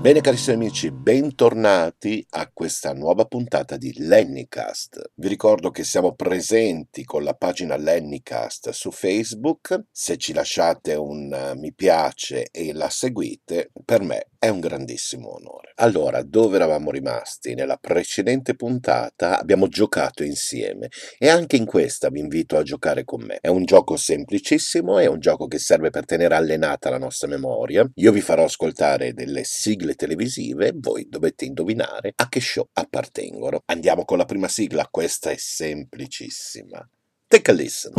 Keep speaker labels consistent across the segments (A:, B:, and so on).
A: Bene carissimi amici, bentornati a questa nuova puntata di Lennycast. Vi ricordo che siamo presenti con la pagina Lennycast su Facebook. Se ci lasciate un uh, mi piace e la seguite, per me è un grandissimo onore. Allora, dove eravamo rimasti? Nella precedente puntata abbiamo giocato insieme e anche in questa vi invito a giocare con me. È un gioco semplicissimo, è un gioco che serve per tenere allenata la nostra memoria. Io vi farò ascoltare delle sigle televisive, voi dovete indovinare a che show appartengono. Andiamo con la prima sigla, questa è semplicissima. Take a listen.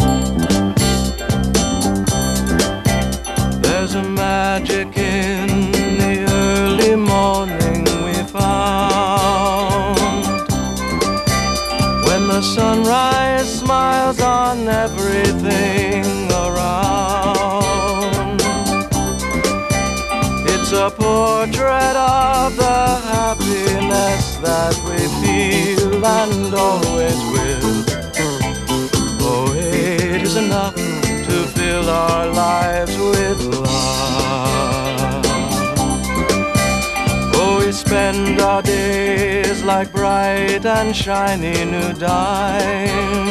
A: There's a magic in morning we found when the sunrise smiles on everything a portrait of the happiness that we feel and always will. Oh, it is enough to fill our lives with love Oh, we spend our days like bright and shiny new dimes.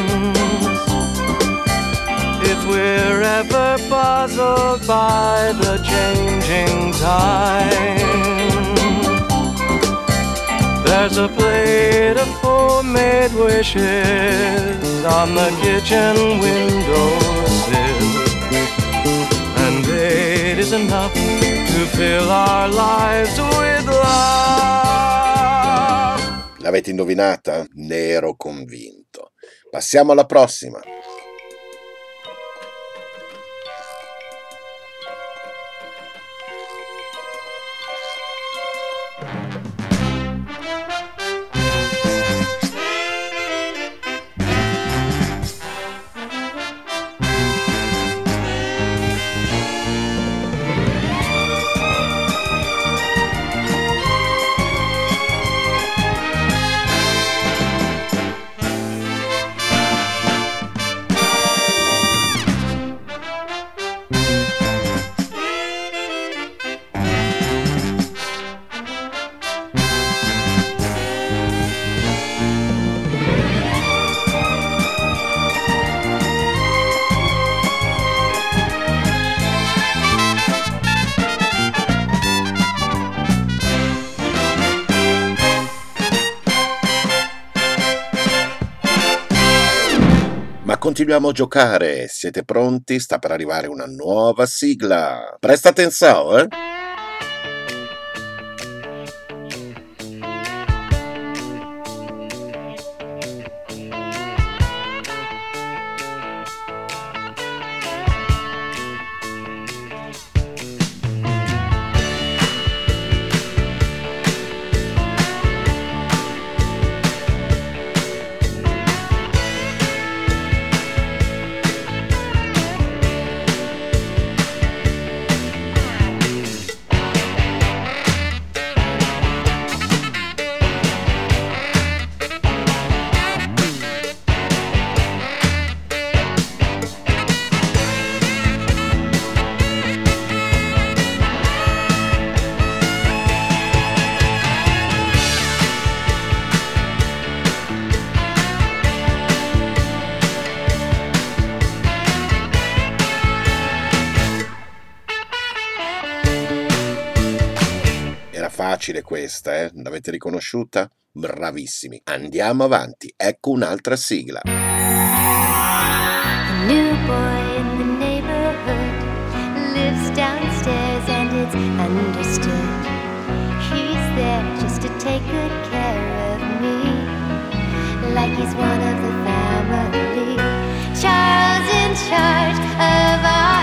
A: If we're ever puzzled by the changing time, there's a plate of homemade wishes on the kitchen windowsill, and it is enough to fill our lives with love. L'avete indovinata? Ne ero convinto. Passiamo alla prossima. Continuiamo a giocare. Siete pronti? Sta per arrivare una nuova sigla. Presta attenzione, eh? Facile questa, eh? L'avete riconosciuta? Bravissimi. Andiamo avanti. Ecco un'altra sigla. he's one of the family. Charles in charge of our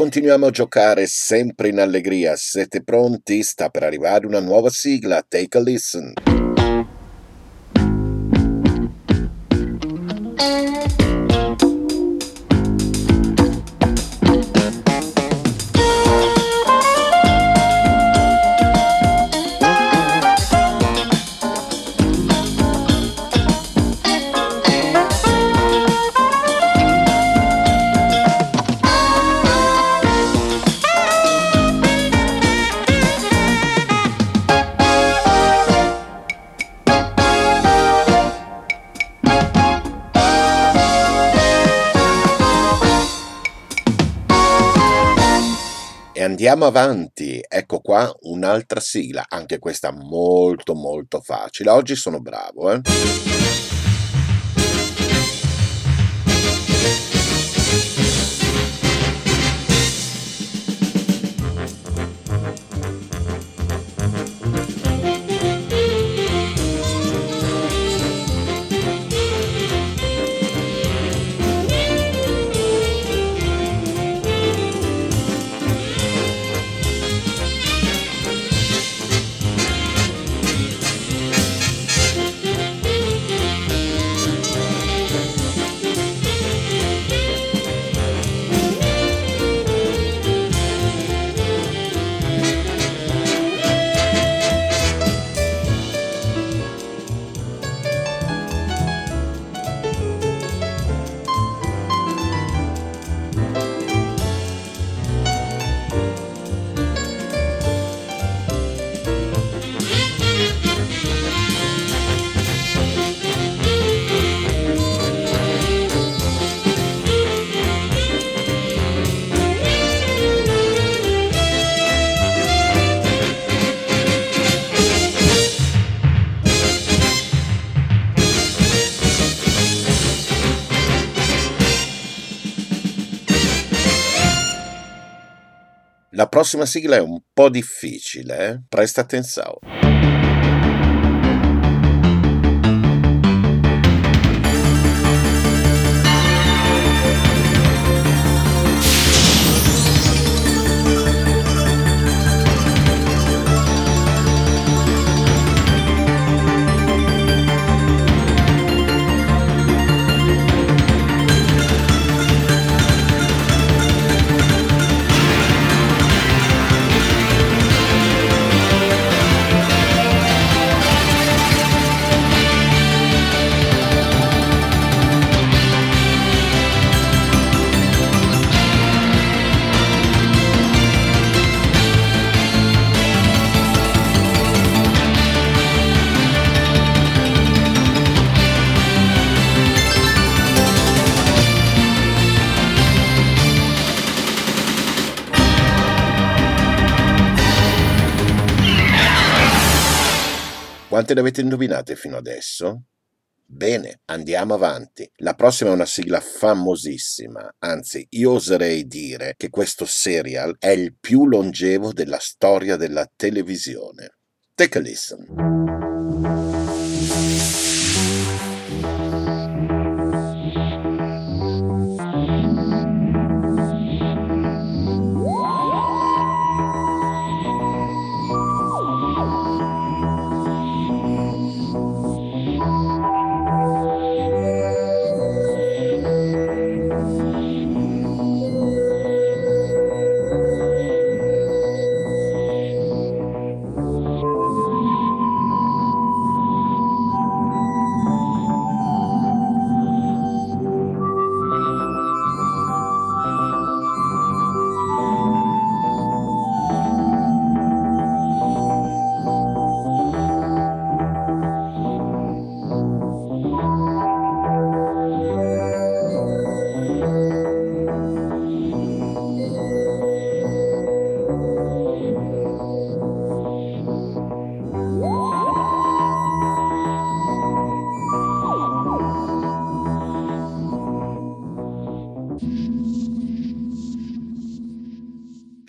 A: continuiamo a giocare sempre in allegria. Siete pronti? Sta per arrivare una nuova sigla. Take a listen. Andiamo avanti. Ecco qua un'altra sigla, anche questa molto molto facile. Oggi sono bravo, eh. Prossima sigla è un po' difficile, eh? Presta attenzione. Quante le avete indovinate fino adesso? Bene, andiamo avanti. La prossima è una sigla famosissima, anzi io oserei dire che questo serial è il più longevo della storia della televisione. Take a listen.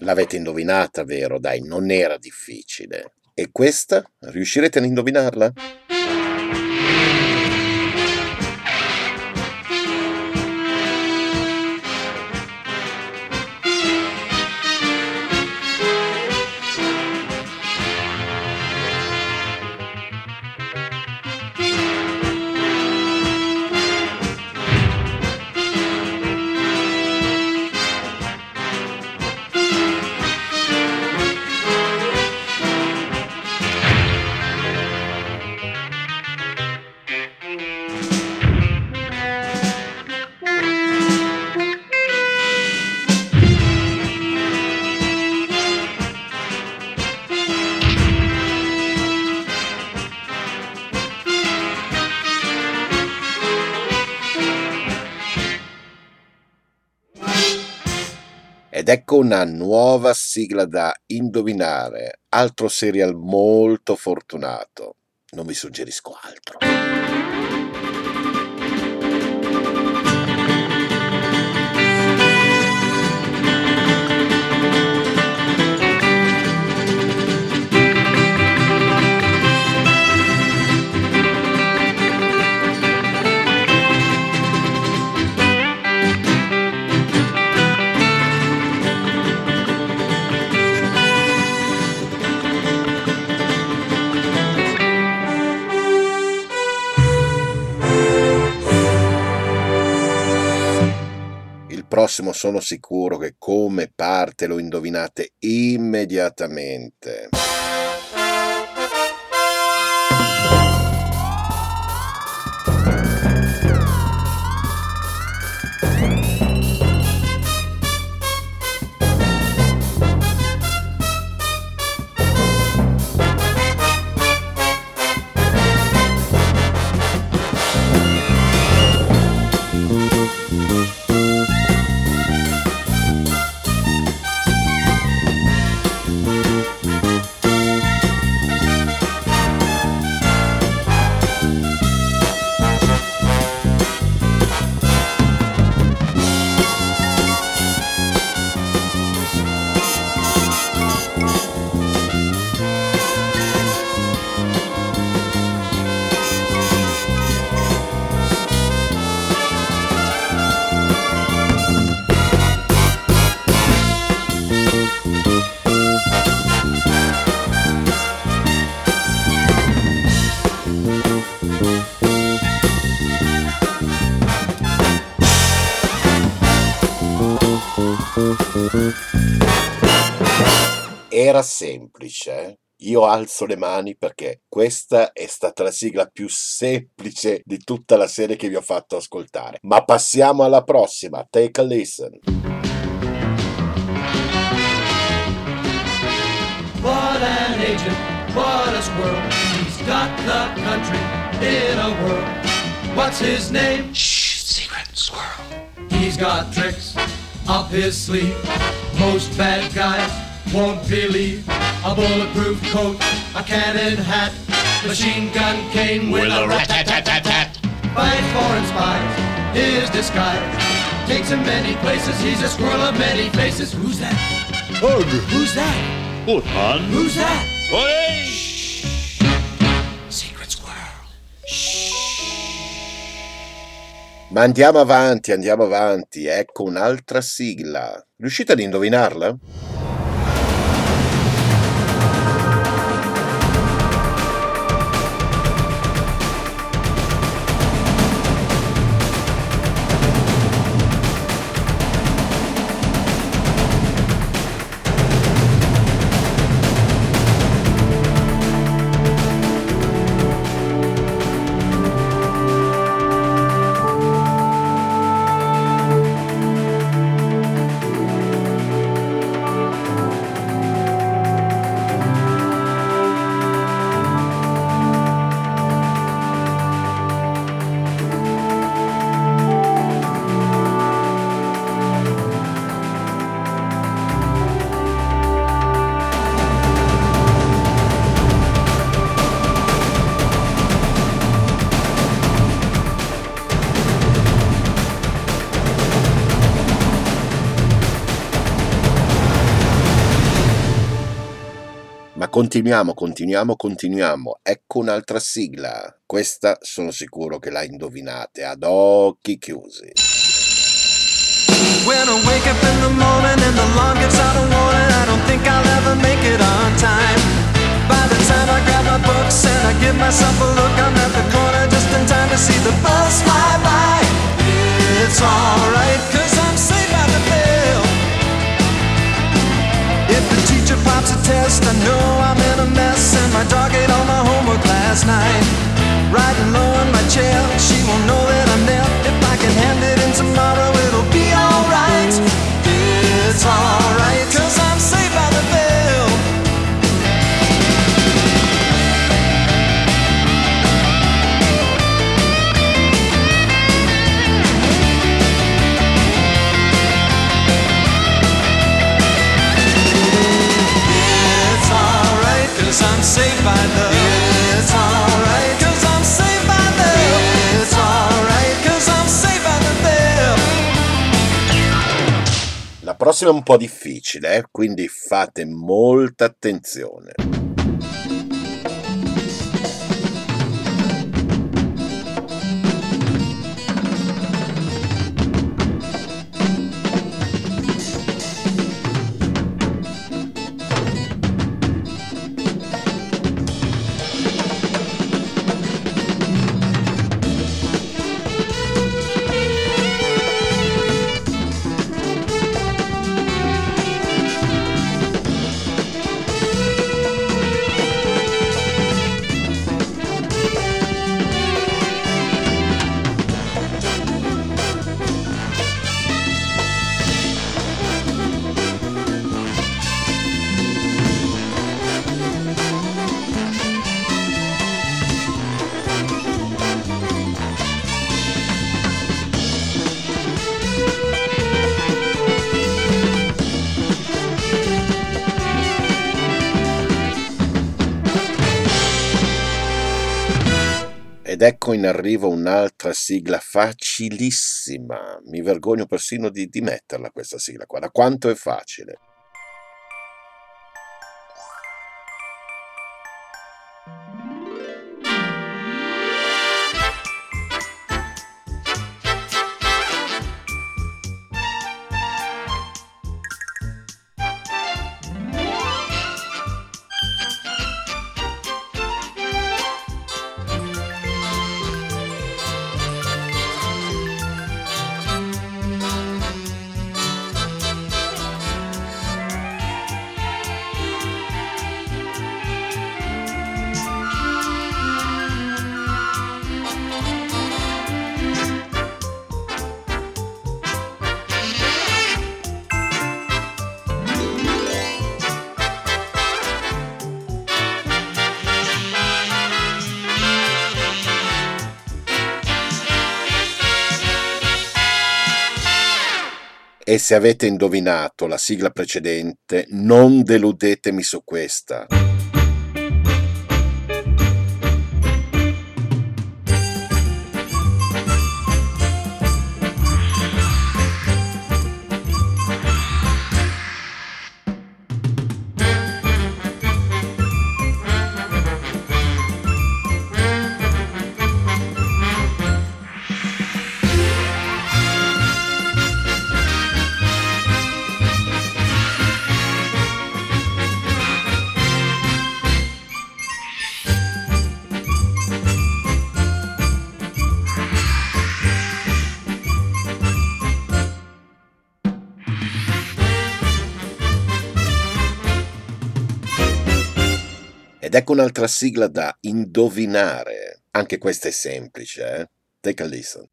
A: L'avete indovinata, vero? Dai, non era difficile. E questa? Riuscirete ad indovinarla? Una nuova sigla da indovinare, altro serial molto fortunato. Non vi suggerisco altro. Prossimo sono sicuro che come parte lo indovinate immediatamente. Era semplice. Io alzo le mani perché questa è stata la sigla più semplice di tutta la serie che vi ho fatto ascoltare. Ma passiamo alla prossima. Take a listen. What an agent, what a squirrel. He's got the country in a whirl. What's his name? Shh, secret squirrel. He's got tricks up his sleeve. Most bad guys won't believe a bulletproof coat, a cannon hat, machine gun cane with, with a rat-tat-tat-tat-tat. Fight foreign spies, his disguise takes him many places. He's a squirrel of many faces. Who's that? Hug. Who's that? Butman. Who's that? Hey! Shh. Secret squirrel. Shh. Ma andiamo avanti, andiamo avanti. Ecco un'altra sigla. Riuscite ad indovinarla? Continuiamo, continuiamo, continuiamo. Ecco un'altra sigla. Questa sono sicuro che la indovinate ad occhi chiusi. When I wake up in the morning and the alarm gives out a warning, I don't think I'll ever make it on time. By the time I grab my books and I give myself a look, I'm at the corner just in time to see the bus fly by. It's alright, cause pops a test, I know I'm in a mess, and my dog ate all my homework last night. Riding low in my chair, she won't know that I'm there. If I can hand it in tomorrow, it'll be alright. It's alright, cause I'm safe by the bell. La prossima è un po' difficile, eh? quindi fate molta attenzione. Ecco in arrivo un'altra sigla facilissima. Mi vergogno persino di, di metterla questa sigla qua. Da quanto è facile. E se avete indovinato la sigla precedente, non deludetemi su questa. Ed ecco un'altra sigla da indovinare. Anche questa è semplice, eh? Take a listen.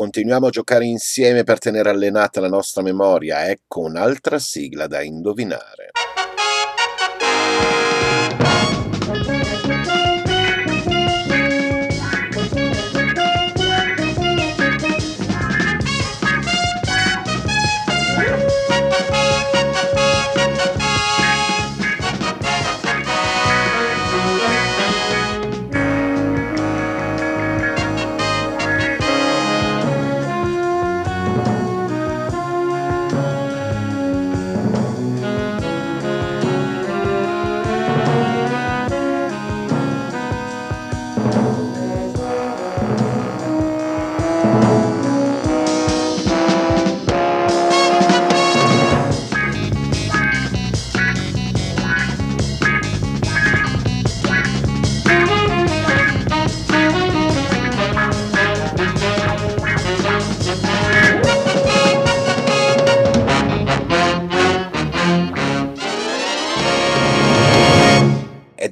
A: Continuiamo a giocare insieme per tenere allenata la nostra memoria. Ecco un'altra sigla da indovinare.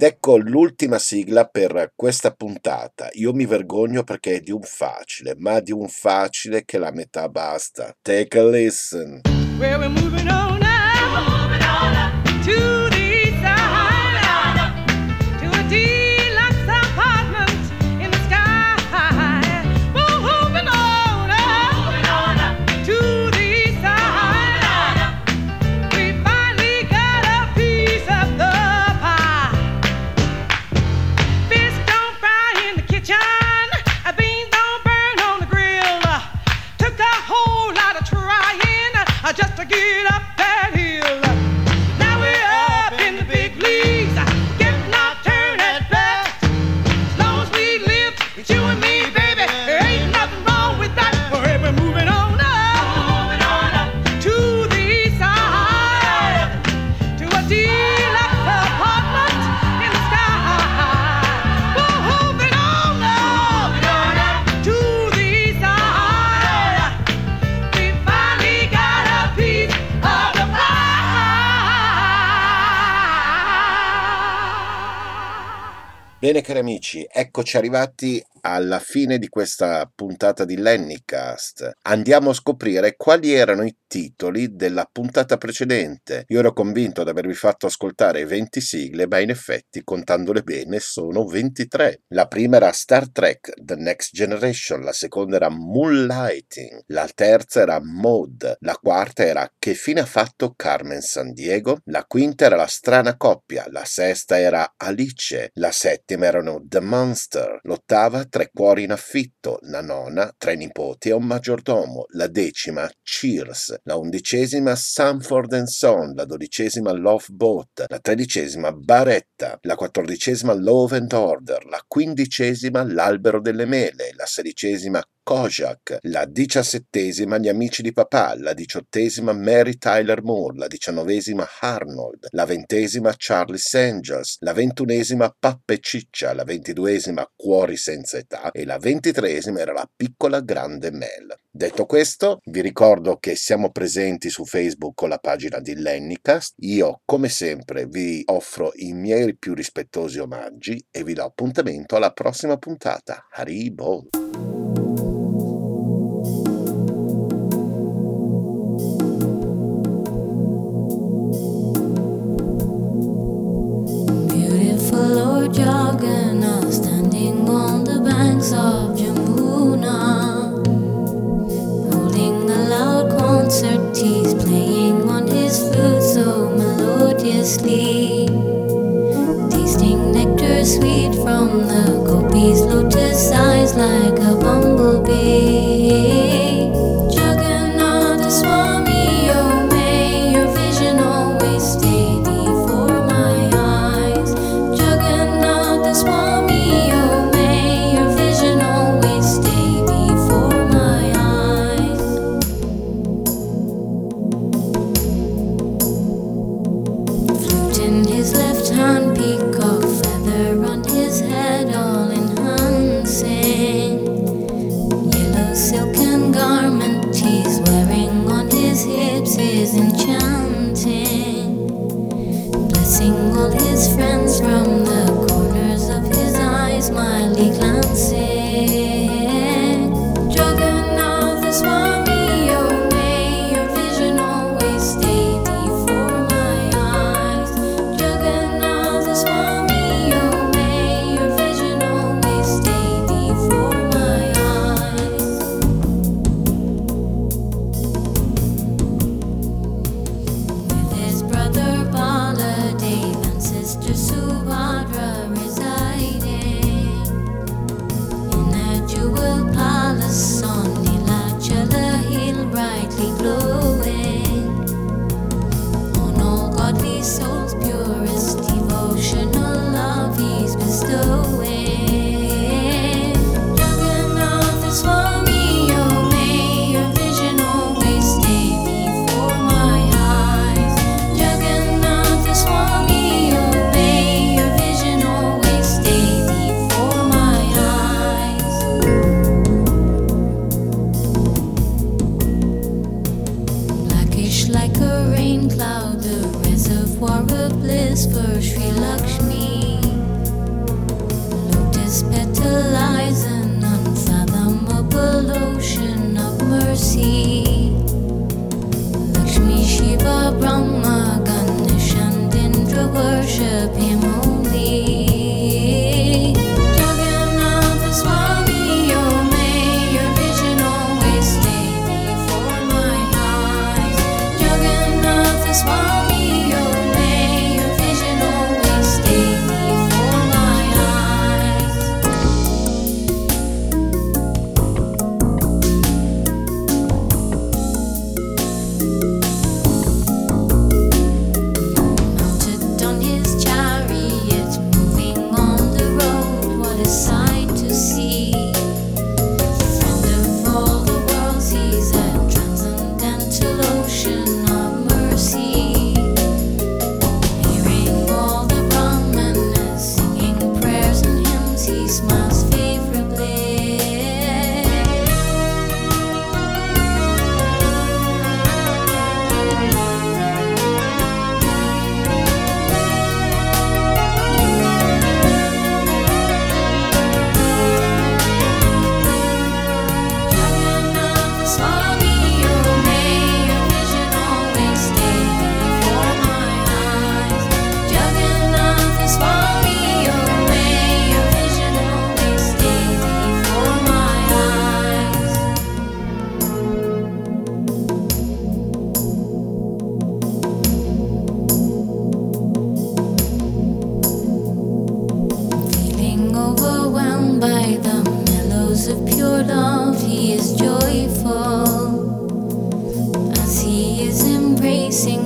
A: Ecco l'ultima sigla per questa puntata. Io mi vergogno perché è di un facile, ma di un facile che la metà basta. Take a listen.
B: Well,
A: Bene cari amici, eccoci arrivati alla fine di questa puntata di Lennycast. Andiamo a scoprire quali erano i titoli della puntata precedente. Io ero convinto di avervi fatto ascoltare 20 sigle, ma in effetti, contandole bene, sono 23. La prima era Star Trek The Next Generation, la seconda era Moonlighting, la terza era Mode, la quarta era Che fine ha fatto Carmen San Diego, la quinta era La strana coppia, la sesta era Alice, la settima erano The Monster, l'ottava Tre cuori in affitto, la nona Tre nipoti e un maggiordomo, la decima Cheers, la undicesima Sanford and Son, la dodicesima Love Boat, la tredicesima Baretta, la quattordicesima Love and Order, la quindicesima L'albero delle mele, la sedicesima Kojak, la diciassettesima Gli amici di papà, la diciottesima Mary Tyler Moore, la diciannovesima Arnold, la ventesima Charlie's Angels, la ventunesima Pappa e Ciccia, la ventiduesima Cuori senza età e la ventitresima era la piccola grande Mel. Detto questo, vi ricordo che siamo presenti su Facebook con la pagina di Lennycast. Io, come sempre, vi offro i miei più rispettosi omaggi e vi do appuntamento alla prossima puntata. Haribo!
C: The gopi's lotus eyes like a bumblebee.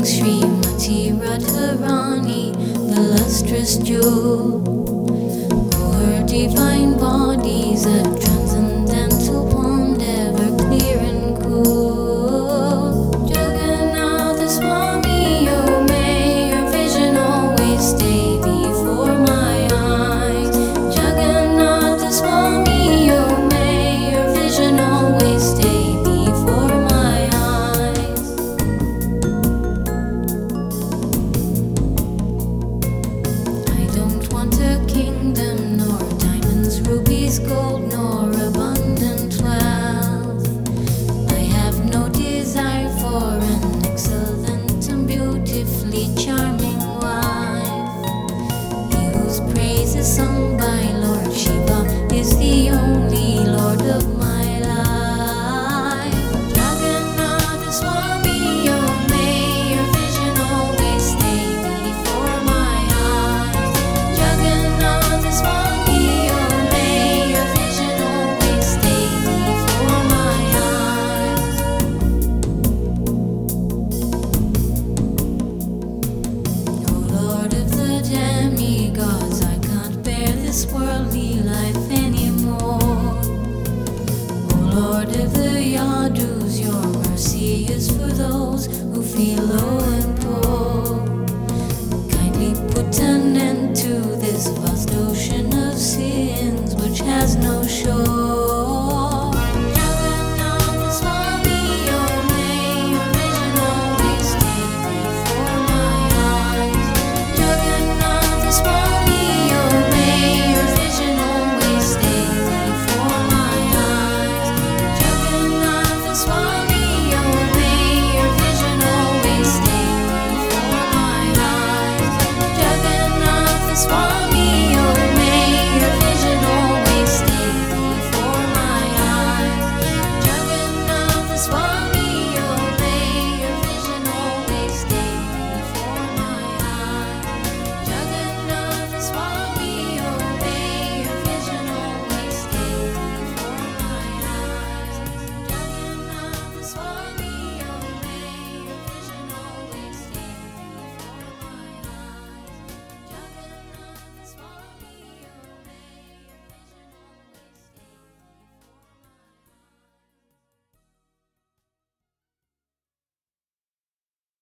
C: Srimati Radharani, the lustrous jewel.